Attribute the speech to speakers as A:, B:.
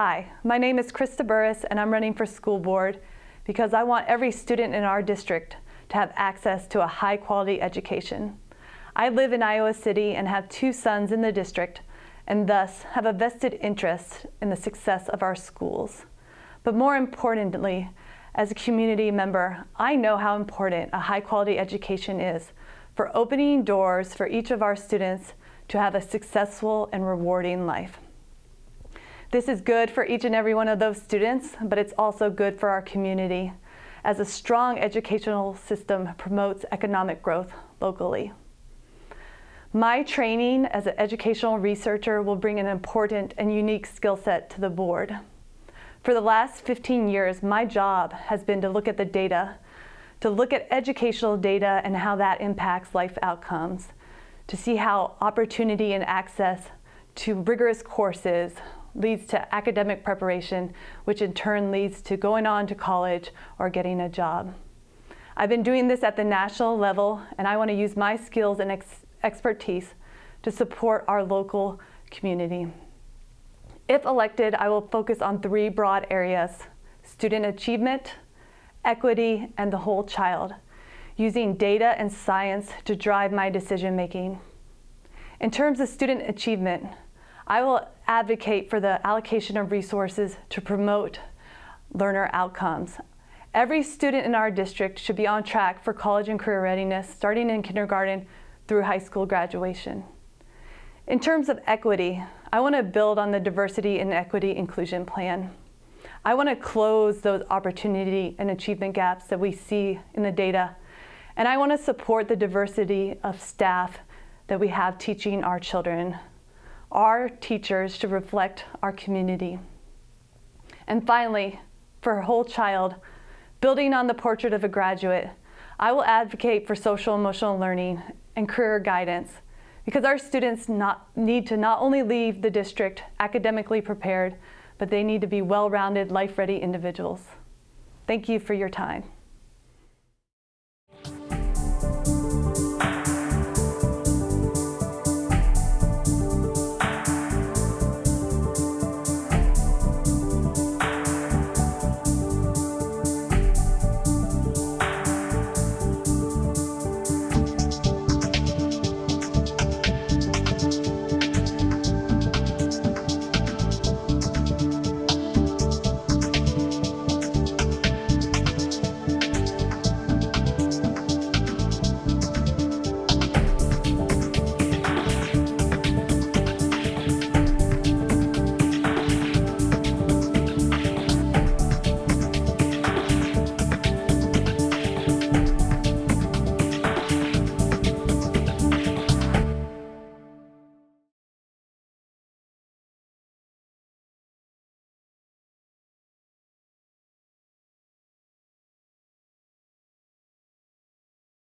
A: Hi, my name is Krista Burrus, and I'm running for school board because I want every student in our district to have access to a high quality education. I live in Iowa City and have two sons in the district, and thus have a vested interest in the success of our schools. But more importantly, as a community member, I know how important a high quality education is for opening doors for each of our students to have a successful and rewarding life. This is good for each and every one of those students, but it's also good for our community as a strong educational system promotes economic growth locally. My training as an educational researcher will bring an important and unique skill set to the board. For the last 15 years, my job has been to look at the data, to look at educational data and how that impacts life outcomes, to see how opportunity and access to rigorous courses leads to academic preparation, which in turn leads to going on to college or getting a job. I've been doing this at the national level, and I want to use my skills and ex expertise to support our local community. If elected, I will focus on three broad areas student achievement, equity, and the whole child, using data and science to drive my decision making. In terms of student achievement, I will advocate for the allocation of resources to promote learner outcomes. Every student in our district should be on track for college and career readiness starting in kindergarten through high school graduation. In terms of equity, I want to build on the diversity and equity inclusion plan. I want to close those opportunity and achievement gaps that we see in the data. And I want to support the diversity of staff that we have teaching our children our teachers to reflect our community. And finally, for a whole child, building on the portrait of a graduate, I will advocate for social emotional learning and career guidance because our students not, need to not only leave the district academically prepared, but they need to be well-rounded, life-ready individuals. Thank you for your time.